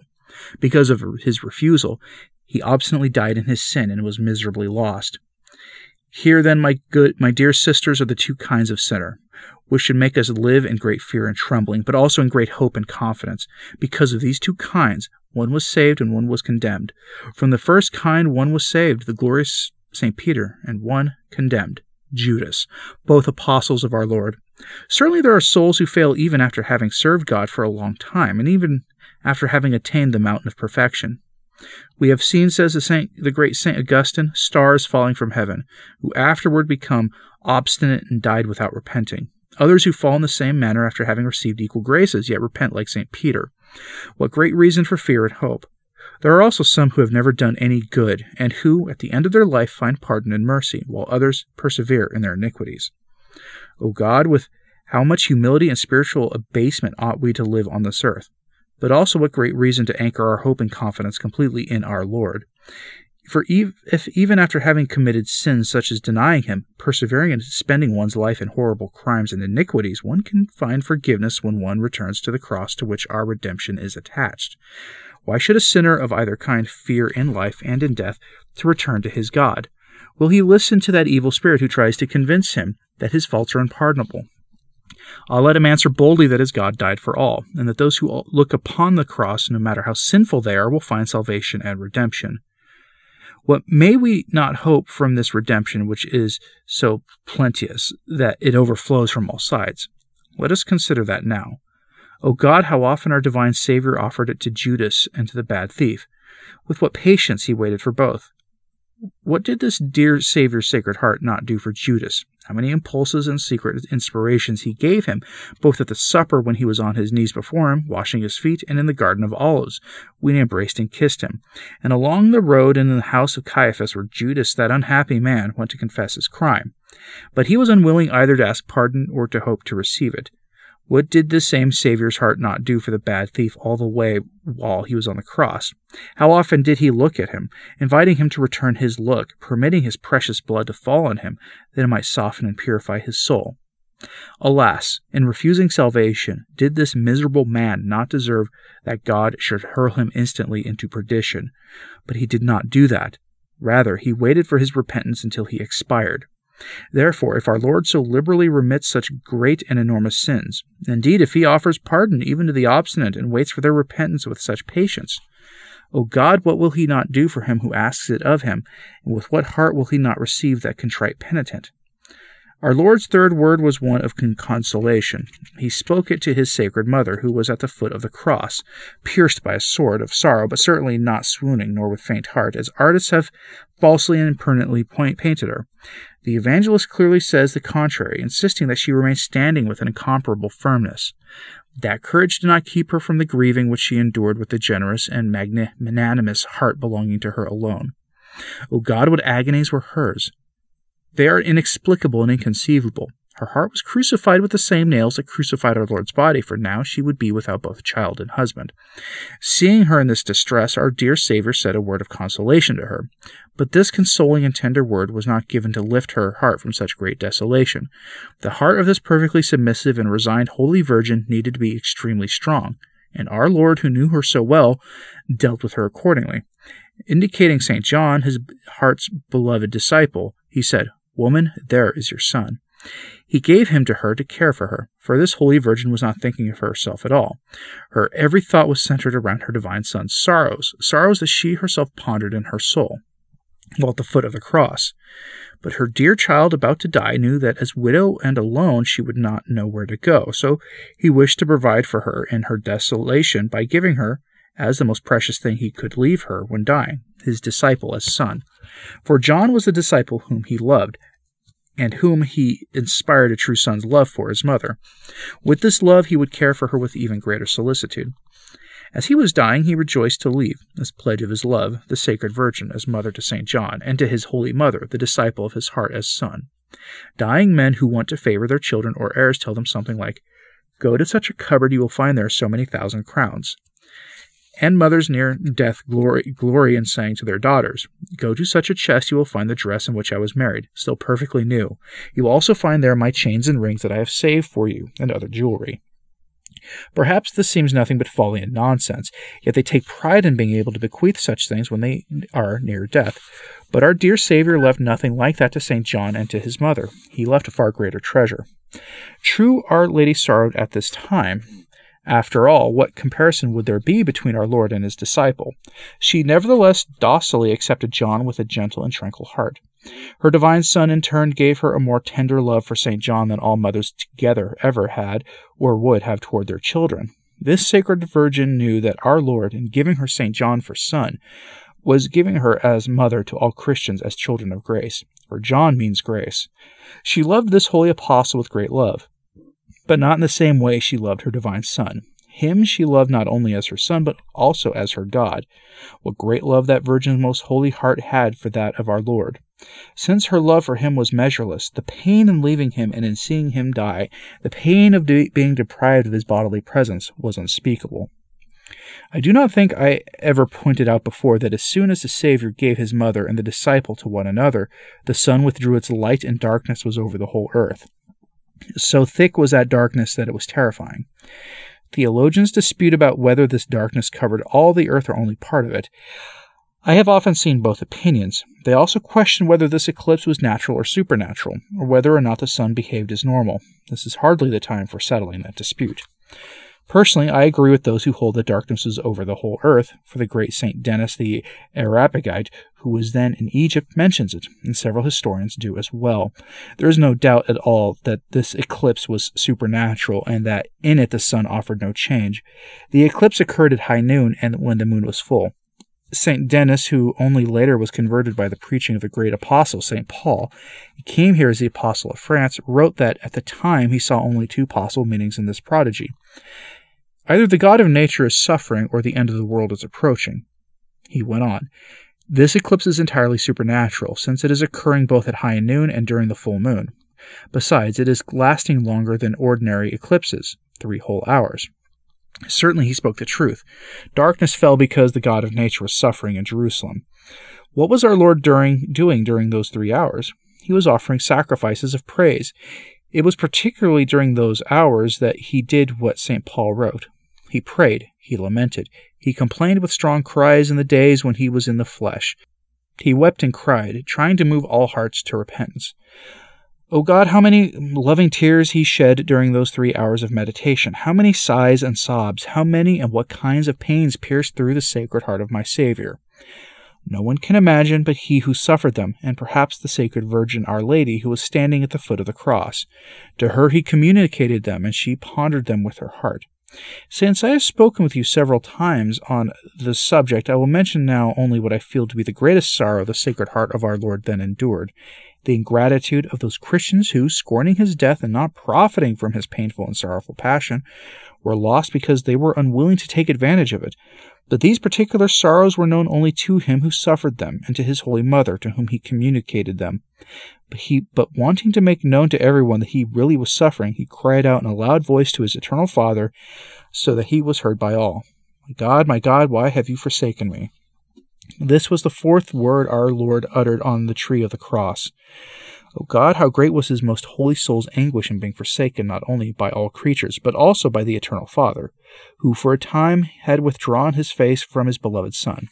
Because of his refusal, he obstinately died in his sin and was miserably lost. Here then, my good, my dear sisters, are the two kinds of sinner, which should make us live in great fear and trembling, but also in great hope and confidence. Because of these two kinds, one was saved and one was condemned. From the first kind, one was saved, the glorious St. Peter, and one condemned, Judas, both apostles of our Lord. Certainly there are souls who fail even after having served God for a long time, and even after having attained the mountain of perfection. We have seen, says the, Saint, the great St. Augustine, stars falling from heaven, who afterward become obstinate and died without repenting. Others who fall in the same manner after having received equal graces, yet repent like St. Peter. What great reason for fear and hope! There are also some who have never done any good, and who, at the end of their life, find pardon and mercy, while others persevere in their iniquities. O God, with how much humility and spiritual abasement ought we to live on this earth? But also what great reason to anchor our hope and confidence completely in our Lord. For if even after having committed sins such as denying Him, persevering in spending one's life in horrible crimes and iniquities, one can find forgiveness when one returns to the cross to which our redemption is attached. Why should a sinner of either kind fear in life and in death to return to his God? Will he listen to that evil spirit who tries to convince him that his faults are unpardonable, I'll let him answer boldly that his God died for all, and that those who look upon the cross, no matter how sinful they are, will find salvation and redemption. What may we not hope from this redemption, which is so plenteous that it overflows from all sides? Let us consider that now. O God, how often our divine Savior offered it to Judas and to the bad thief. With what patience he waited for both. What did this dear Savior's Sacred Heart not do for Judas? How many impulses and secret inspirations he gave him, both at the supper when he was on his knees before him, washing his feet, and in the Garden of Olives, when he embraced and kissed him, and along the road and in the house of Caiaphas, where Judas, that unhappy man, went to confess his crime. But he was unwilling either to ask pardon or to hope to receive it. What did the same Saviour's heart not do for the bad thief all the way while he was on the cross? How often did he look at him, inviting him to return his look, permitting his precious blood to fall on him, that it might soften and purify his soul? Alas, in refusing salvation, did this miserable man not deserve that God should hurl him instantly into perdition? But he did not do that. Rather, he waited for his repentance until he expired. Therefore, if our Lord so liberally remits such great and enormous sins, indeed, if he offers pardon even to the obstinate and waits for their repentance with such patience, O God, what will he not do for him who asks it of him, and with what heart will he not receive that contrite penitent? Our Lord's third word was one of consolation. He spoke it to his sacred mother, who was at the foot of the cross, pierced by a sword of sorrow, but certainly not swooning, nor with faint heart, as artists have falsely and impertinently painted her. The evangelist clearly says the contrary, insisting that she remained standing with an incomparable firmness. That courage did not keep her from the grieving which she endured with the generous and magnanimous heart belonging to her alone. O God, what agonies were hers! They are inexplicable and inconceivable. Her heart was crucified with the same nails that crucified our Lord's body, for now she would be without both child and husband. Seeing her in this distress, our dear Saviour said a word of consolation to her. But this consoling and tender word was not given to lift her heart from such great desolation. The heart of this perfectly submissive and resigned Holy Virgin needed to be extremely strong, and our Lord, who knew her so well, dealt with her accordingly. Indicating St. John, his heart's beloved disciple, he said, Woman, there is your son. He gave him to her to care for her, for this holy virgin was not thinking of herself at all. Her every thought was centered around her divine son's sorrows, sorrows that she herself pondered in her soul, while at the foot of the cross. But her dear child about to die knew that as widow and alone she would not know where to go, so he wished to provide for her in her desolation by giving her, as the most precious thing he could leave her when dying, his disciple as son. For John was the disciple whom he loved, and whom he inspired a true son's love for his mother. With this love, he would care for her with even greater solicitude. As he was dying, he rejoiced to leave, as pledge of his love, the Sacred Virgin as mother to St. John, and to his Holy Mother, the disciple of his heart as son. Dying men who want to favor their children or heirs tell them something like, Go to such a cupboard, you will find there so many thousand crowns and mothers near death glory, glory in saying to their daughters, Go to such a chest, you will find the dress in which I was married, still perfectly new. You will also find there my chains and rings that I have saved for you, and other jewelry. Perhaps this seems nothing but folly and nonsense, yet they take pride in being able to bequeath such things when they are near death. But our dear Savior left nothing like that to St. John and to his mother. He left a far greater treasure. True, Our Lady sorrowed at this time, after all, what comparison would there be between our Lord and his disciple? She nevertheless docilely accepted John with a gentle and tranquil heart. Her divine Son, in turn, gave her a more tender love for St. John than all mothers together ever had or would have toward their children. This sacred virgin knew that our Lord, in giving her St. John for son, was giving her as mother to all Christians as children of grace, for John means grace. She loved this holy apostle with great love but not in the same way she loved her divine Son. Him she loved not only as her Son, but also as her God. What great love that Virgin's most holy heart had for that of our Lord. Since her love for him was measureless, the pain in leaving him and in seeing him die, the pain of de- being deprived of his bodily presence, was unspeakable. I do not think I ever pointed out before that as soon as the Savior gave his mother and the disciple to one another, the sun withdrew its light and darkness was over the whole earth. So thick was that darkness that it was terrifying. Theologians dispute about whether this darkness covered all the earth or only part of it. I have often seen both opinions. They also question whether this eclipse was natural or supernatural, or whether or not the sun behaved as normal. This is hardly the time for settling that dispute. Personally, I agree with those who hold that darkness is over the whole earth, for the great Saint Denis the Areopagite, who was then in Egypt, mentions it, and several historians do as well. There is no doubt at all that this eclipse was supernatural, and that in it the sun offered no change. The eclipse occurred at high noon, and when the moon was full. St. Denis, who only later was converted by the preaching of the great apostle, St. Paul, came here as the apostle of France, wrote that at the time he saw only two possible meanings in this prodigy. Either the God of nature is suffering or the end of the world is approaching. He went on. This eclipse is entirely supernatural, since it is occurring both at high noon and during the full moon. Besides, it is lasting longer than ordinary eclipses, three whole hours. Certainly he spoke the truth. Darkness fell because the God of nature was suffering in Jerusalem. What was our Lord during, doing during those three hours? He was offering sacrifices of praise. It was particularly during those hours that he did what St. Paul wrote. He prayed, he lamented, he complained with strong cries in the days when he was in the flesh. He wept and cried, trying to move all hearts to repentance. O oh God, how many loving tears he shed during those three hours of meditation! How many sighs and sobs! How many and what kinds of pains pierced through the sacred heart of my Saviour! No one can imagine but he who suffered them, and perhaps the Sacred Virgin Our Lady, who was standing at the foot of the cross. To her he communicated them, and she pondered them with her heart. Since I have spoken with you several times on the subject, I will mention now only what I feel to be the greatest sorrow the Sacred Heart of our Lord then endured the ingratitude of those Christians who, scorning his death and not profiting from his painful and sorrowful passion, were lost because they were unwilling to take advantage of it. But these particular sorrows were known only to him who suffered them, and to his holy mother, to whom he communicated them. But he, but wanting to make known to everyone that he really was suffering, he cried out in a loud voice to his eternal Father, so that he was heard by all. My God, my God, why have you forsaken me? This was the fourth word our Lord uttered on the tree of the cross. O God, how great was his most holy soul's anguish in being forsaken not only by all creatures, but also by the eternal Father, who for a time had withdrawn his face from his beloved Son.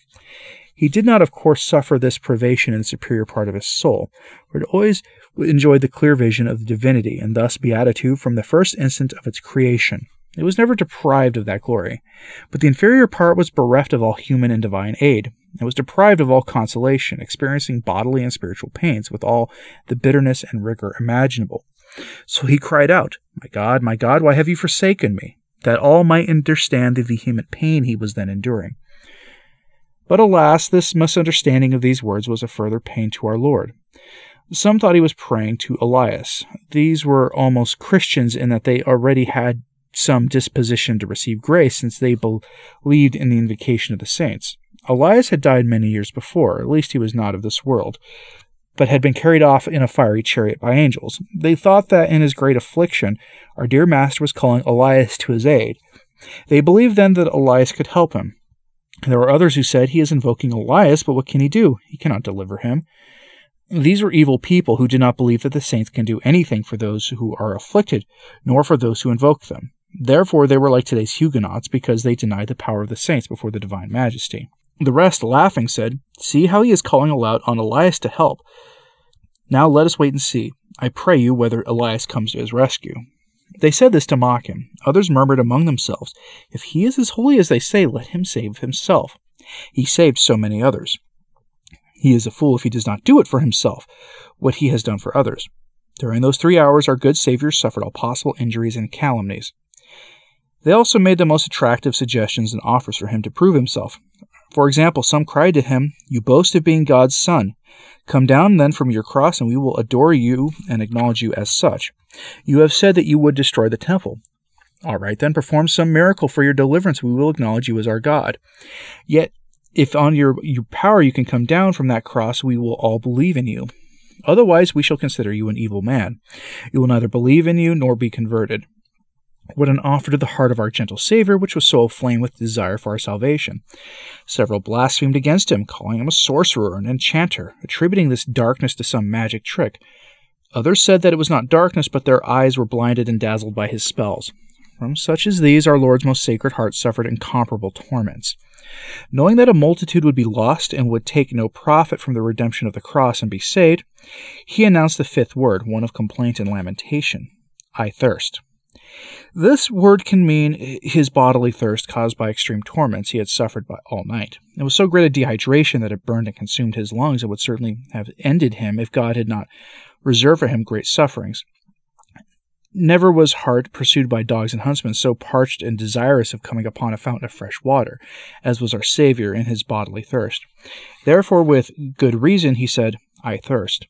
He did not, of course, suffer this privation in the superior part of his soul, it always enjoyed the clear vision of the divinity, and thus beatitude from the first instant of its creation. It was never deprived of that glory. But the inferior part was bereft of all human and divine aid. It was deprived of all consolation, experiencing bodily and spiritual pains with all the bitterness and rigor imaginable. So he cried out, My God, my God, why have you forsaken me? That all might understand the vehement pain he was then enduring. But alas, this misunderstanding of these words was a further pain to our Lord. Some thought he was praying to Elias. These were almost Christians in that they already had some disposition to receive grace since they believed in the invocation of the saints. Elias had died many years before, at least he was not of this world, but had been carried off in a fiery chariot by angels. They thought that in his great affliction, our dear Master was calling Elias to his aid. They believed then that Elias could help him. There were others who said, He is invoking Elias, but what can he do? He cannot deliver him. These were evil people who did not believe that the saints can do anything for those who are afflicted, nor for those who invoke them. Therefore, they were like today's Huguenots because they denied the power of the saints before the divine majesty. The rest, laughing, said, See how he is calling aloud on Elias to help. Now let us wait and see. I pray you whether Elias comes to his rescue. They said this to mock him. Others murmured among themselves, If he is as holy as they say, let him save himself. He saved so many others. He is a fool if he does not do it for himself, what he has done for others. During those three hours, our good Savior suffered all possible injuries and calumnies. They also made the most attractive suggestions and offers for him to prove himself. For example, some cried to him, You boast of being God's Son. Come down then from your cross, and we will adore you and acknowledge you as such. You have said that you would destroy the temple. All right, then perform some miracle for your deliverance. We will acknowledge you as our God. Yet, if on your, your power you can come down from that cross, we will all believe in you. Otherwise, we shall consider you an evil man. We will neither believe in you nor be converted. What an offer to the heart of our gentle Savior, which was so aflame with desire for our salvation. Several blasphemed against him, calling him a sorcerer and enchanter, attributing this darkness to some magic trick. Others said that it was not darkness, but their eyes were blinded and dazzled by his spells. From such as these, our Lord's most sacred heart suffered incomparable torments. Knowing that a multitude would be lost and would take no profit from the redemption of the cross and be saved, he announced the fifth word, one of complaint and lamentation I thirst. This word can mean his bodily thirst caused by extreme torments he had suffered by all night. It was so great a dehydration that it burned and consumed his lungs and would certainly have ended him if God had not reserved for him great sufferings. Never was heart pursued by dogs and huntsmen so parched and desirous of coming upon a fountain of fresh water, as was our Saviour in his bodily thirst. Therefore, with good reason, he said, I thirst.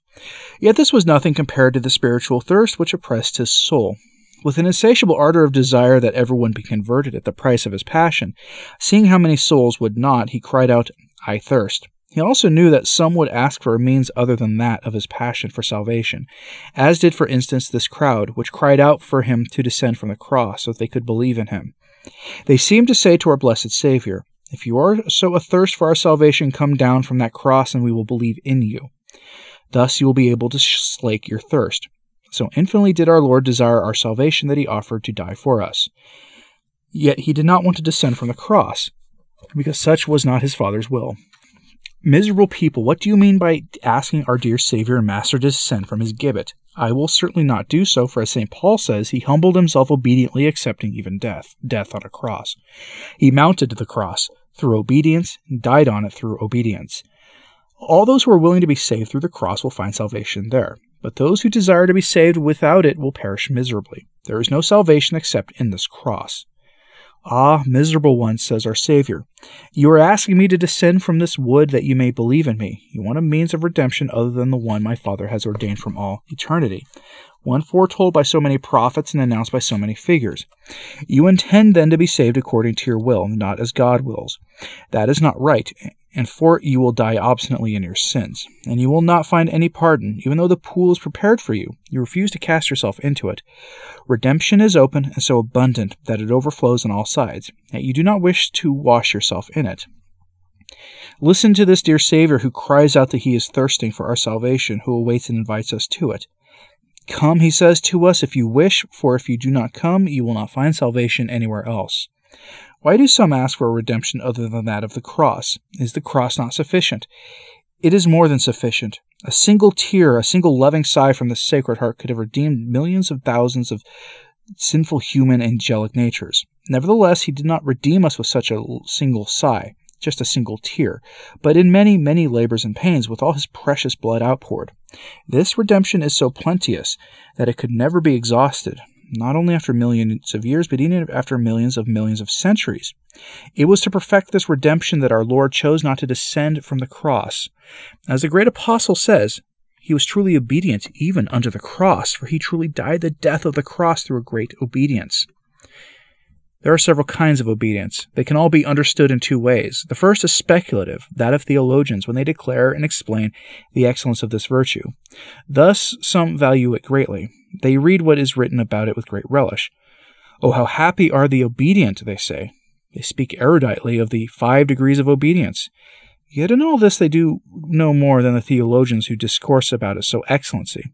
Yet this was nothing compared to the spiritual thirst which oppressed his soul. With an insatiable ardor of desire that everyone be converted at the price of his passion, seeing how many souls would not, he cried out, I thirst. He also knew that some would ask for a means other than that of his passion for salvation, as did, for instance, this crowd, which cried out for him to descend from the cross so that they could believe in him. They seemed to say to our blessed Savior, If you are so athirst for our salvation, come down from that cross and we will believe in you. Thus you will be able to slake your thirst. So infinitely did our Lord desire our salvation that he offered to die for us. Yet he did not want to descend from the cross, because such was not his Father's will. Miserable people, what do you mean by asking our dear Savior and Master to descend from his gibbet? I will certainly not do so, for as St. Paul says, he humbled himself obediently, accepting even death, death on a cross. He mounted to the cross through obedience, and died on it through obedience. All those who are willing to be saved through the cross will find salvation there, but those who desire to be saved without it will perish miserably. There is no salvation except in this cross. Ah, miserable one, says our Savior, you are asking me to descend from this wood that you may believe in me. You want a means of redemption other than the one my Father has ordained from all eternity, one foretold by so many prophets and announced by so many figures. You intend then to be saved according to your will, not as God wills. That is not right, and for it you will die obstinately in your sins, and you will not find any pardon, even though the pool is prepared for you. You refuse to cast yourself into it. Redemption is open and so abundant that it overflows on all sides, yet you do not wish to wash yourself in it. Listen to this dear Savior who cries out that he is thirsting for our salvation, who awaits and invites us to it. Come, he says to us, if you wish, for if you do not come, you will not find salvation anywhere else. Why do some ask for a redemption other than that of the cross? Is the cross not sufficient? It is more than sufficient. A single tear, a single loving sigh from the Sacred Heart could have redeemed millions of thousands of sinful human angelic natures. Nevertheless, he did not redeem us with such a single sigh, just a single tear, but in many, many labors and pains with all his precious blood outpoured. This redemption is so plenteous that it could never be exhausted, not only after millions of years, but even after millions of millions of centuries. It was to perfect this redemption that our Lord chose not to descend from the cross. As the great apostle says, he was truly obedient even unto the cross, for he truly died the death of the cross through a great obedience. There are several kinds of obedience. They can all be understood in two ways. The first is speculative, that of theologians, when they declare and explain the excellence of this virtue. Thus, some value it greatly. They read what is written about it with great relish. Oh, how happy are the obedient, they say. They speak eruditely of the five degrees of obedience. Yet in all this they do no more than the theologians who discourse about it so excellency.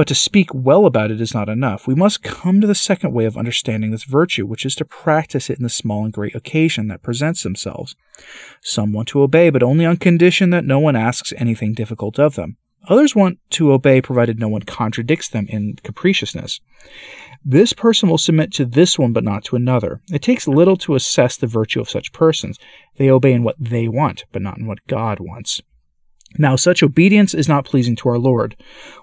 But to speak well about it is not enough. We must come to the second way of understanding this virtue, which is to practice it in the small and great occasion that presents themselves. Some want to obey, but only on condition that no one asks anything difficult of them. Others want to obey provided no one contradicts them in capriciousness. This person will submit to this one but not to another. It takes little to assess the virtue of such persons. They obey in what they want, but not in what God wants. Now, such obedience is not pleasing to our Lord.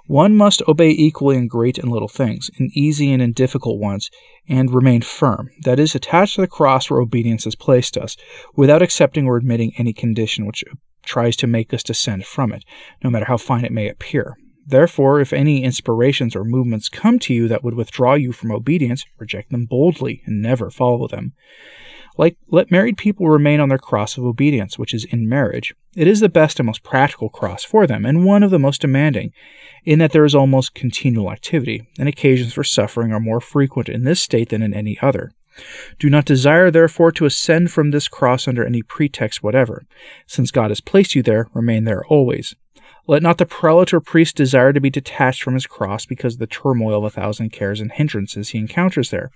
One must obey equally in great and little things, in easy and in difficult ones, and remain firm, that is, attached to the cross where obedience has placed us, without accepting or admitting any condition which tries to make us descend from it, no matter how fine it may appear. Therefore, if any inspirations or movements come to you that would withdraw you from obedience, reject them boldly and never follow them. Like, let married people remain on their cross of obedience, which is in marriage. It is the best and most practical cross for them, and one of the most demanding, in that there is almost continual activity, and occasions for suffering are more frequent in this state than in any other. Do not desire, therefore, to ascend from this cross under any pretext whatever. Since God has placed you there, remain there always. Let not the prelate or priest desire to be detached from his cross because of the turmoil of a thousand cares and hindrances he encounters there.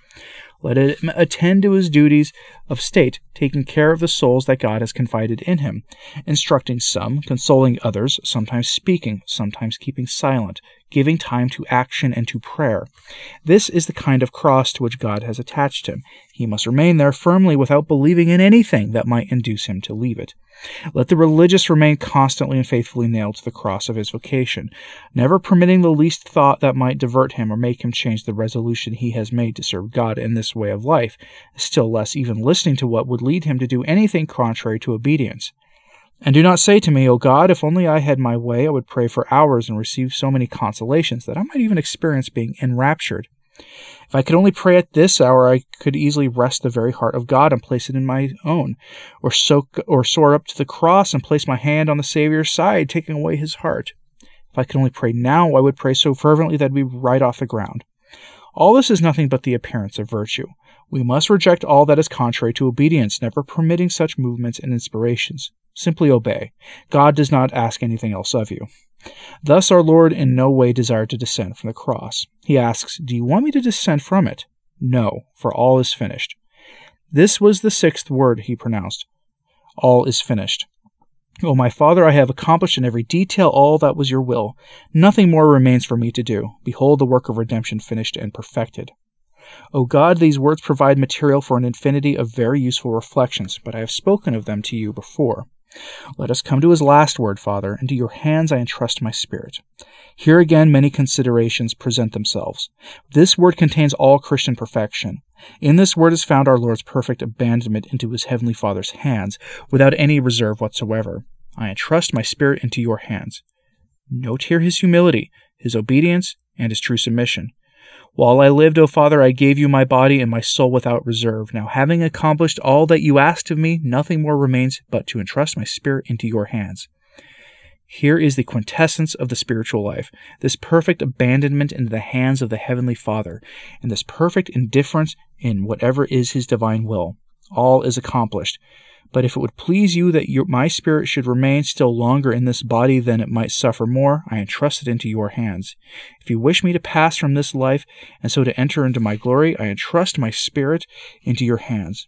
Let him attend to his duties of state, taking care of the souls that God has confided in him, instructing some, consoling others, sometimes speaking, sometimes keeping silent, giving time to action and to prayer. This is the kind of cross to which God has attached him. He must remain there firmly without believing in anything that might induce him to leave it. Let the religious remain constantly and faithfully nailed to the cross of his vocation, never permitting the least thought that might divert him or make him change the resolution he has made to serve God in this way of life, still less even listening to what would lead him to do anything contrary to obedience. And do not say to me, O God, if only I had my way, I would pray for hours and receive so many consolations that I might even experience being enraptured. If I could only pray at this hour, I could easily wrest the very heart of God and place it in my own, or soak or soar up to the cross and place my hand on the Saviour's side, taking away his heart. If I could only pray now, I would pray so fervently that we'd right off the ground. All this is nothing but the appearance of virtue. We must reject all that is contrary to obedience, never permitting such movements and inspirations. Simply obey. God does not ask anything else of you. Thus, our Lord in no way desired to descend from the cross. He asks, Do you want me to descend from it? No, for all is finished. This was the sixth word he pronounced. All is finished. O my Father, I have accomplished in every detail all that was your will. Nothing more remains for me to do. Behold the work of redemption finished and perfected. O God, these words provide material for an infinity of very useful reflections, but I have spoken of them to you before. Let us come to his last word, Father. Into your hands I entrust my spirit. Here again many considerations present themselves. This word contains all Christian perfection. In this word is found our Lord's perfect abandonment into his heavenly Father's hands, without any reserve whatsoever. I entrust my spirit into your hands. Note here his humility, his obedience, and his true submission. While I lived, O Father, I gave you my body and my soul without reserve. Now, having accomplished all that you asked of me, nothing more remains but to entrust my spirit into your hands. Here is the quintessence of the spiritual life this perfect abandonment into the hands of the Heavenly Father, and this perfect indifference in whatever is His divine will. All is accomplished. But if it would please you that your, my spirit should remain still longer in this body than it might suffer more, I entrust it into your hands. If you wish me to pass from this life, and so to enter into my glory, I entrust my spirit into your hands.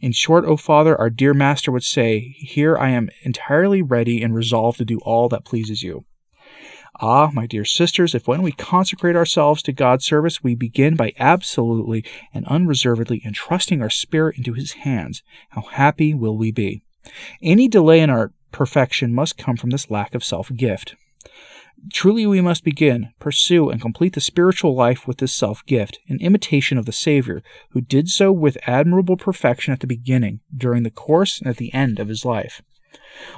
In short, O Father, our dear Master would say, Here I am entirely ready and resolved to do all that pleases you. Ah, my dear sisters, if when we consecrate ourselves to God's service, we begin by absolutely and unreservedly entrusting our spirit into His hands, how happy will we be? Any delay in our perfection must come from this lack of self gift. Truly, we must begin, pursue, and complete the spiritual life with this self gift, in imitation of the Savior, who did so with admirable perfection at the beginning, during the course, and at the end of his life.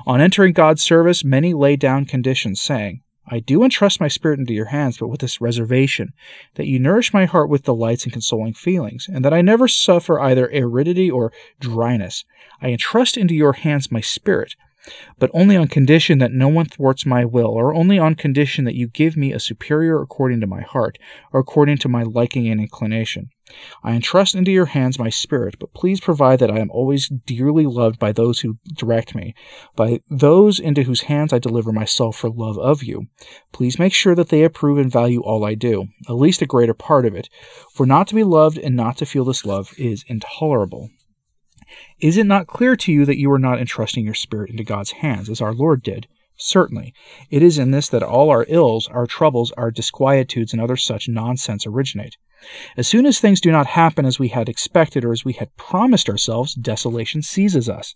On entering God's service, many lay down conditions, saying, I do entrust my spirit into your hands, but with this reservation, that you nourish my heart with delights and consoling feelings, and that I never suffer either aridity or dryness. I entrust into your hands my spirit, but only on condition that no one thwarts my will, or only on condition that you give me a superior according to my heart, or according to my liking and inclination. I entrust into your hands my spirit, but please provide that I am always dearly loved by those who direct me, by those into whose hands I deliver myself for love of you. Please make sure that they approve and value all I do, at least a greater part of it, for not to be loved and not to feel this love is intolerable. Is it not clear to you that you are not entrusting your spirit into God's hands, as our Lord did? Certainly. It is in this that all our ills, our troubles, our disquietudes, and other such nonsense originate. As soon as things do not happen as we had expected or as we had promised ourselves, desolation seizes us.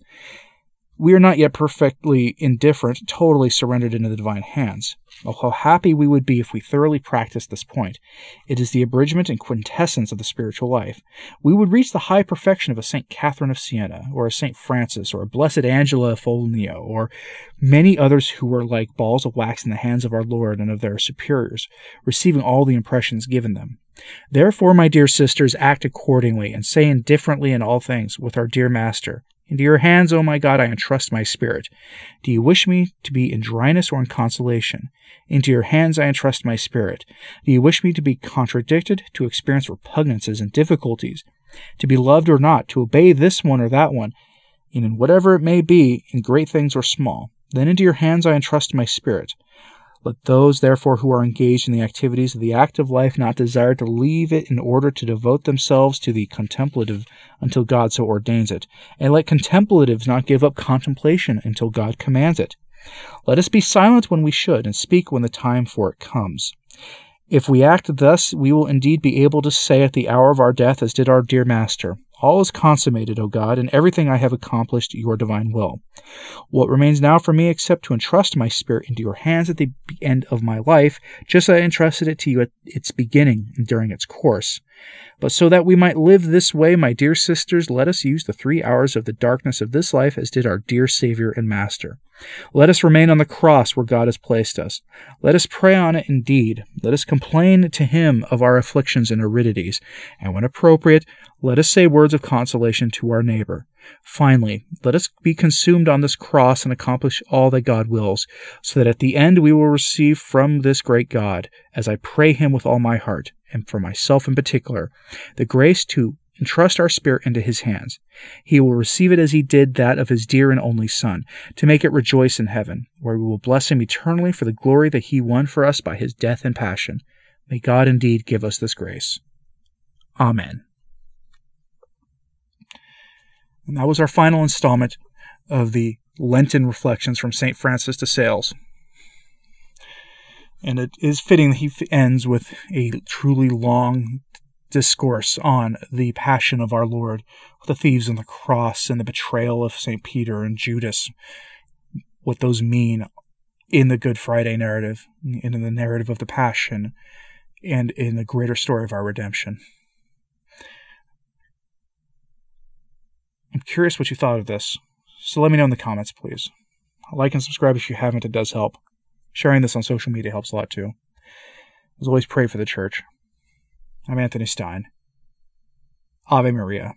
We are not yet perfectly indifferent, totally surrendered into the divine hands. Oh, how happy we would be if we thoroughly practiced this point. It is the abridgment and quintessence of the spiritual life. We would reach the high perfection of a Saint Catherine of Siena, or a Saint Francis, or a Blessed Angela of Foligno, or many others who were like balls of wax in the hands of our Lord and of their superiors, receiving all the impressions given them. Therefore, my dear sisters, act accordingly, and say indifferently in all things with our dear Master, into your hands, O my God, I entrust my spirit. Do you wish me to be in dryness or in consolation? Into your hands I entrust my spirit. Do you wish me to be contradicted, to experience repugnances and difficulties, to be loved or not, to obey this one or that one, and in whatever it may be, in great things or small? Then into your hands I entrust my spirit. Let those, therefore, who are engaged in the activities of the active life not desire to leave it in order to devote themselves to the contemplative until God so ordains it. And let contemplatives not give up contemplation until God commands it. Let us be silent when we should, and speak when the time for it comes. If we act thus, we will indeed be able to say at the hour of our death, as did our dear Master, all is consummated, O God, and everything I have accomplished your divine will. What remains now for me except to entrust my spirit into your hands at the end of my life, just as I entrusted it to you at its beginning and during its course? But so that we might live this way, my dear sisters, let us use the three hours of the darkness of this life as did our dear Savior and Master. Let us remain on the cross where God has placed us. Let us pray on it indeed. Let us complain to Him of our afflictions and aridities. And when appropriate, let us say words of consolation to our neighbor. Finally, let us be consumed on this cross and accomplish all that God wills, so that at the end we will receive from this great God, as I pray Him with all my heart, and for myself in particular, the grace to entrust our spirit into his hands. He will receive it as he did that of his dear and only Son, to make it rejoice in heaven, where we will bless him eternally for the glory that he won for us by his death and passion. May God indeed give us this grace. Amen. And that was our final installment of the Lenten reflections from St. Francis de Sales. And it is fitting that he ends with a truly long discourse on the passion of our Lord, the thieves on the cross, and the betrayal of St. Peter and Judas. what those mean in the Good Friday narrative, and in the narrative of the Passion, and in the greater story of our redemption. I'm curious what you thought of this, so let me know in the comments, please. Like and subscribe if you haven't, it does help. Sharing this on social media helps a lot too. As always, pray for the church. I'm Anthony Stine. Ave Maria.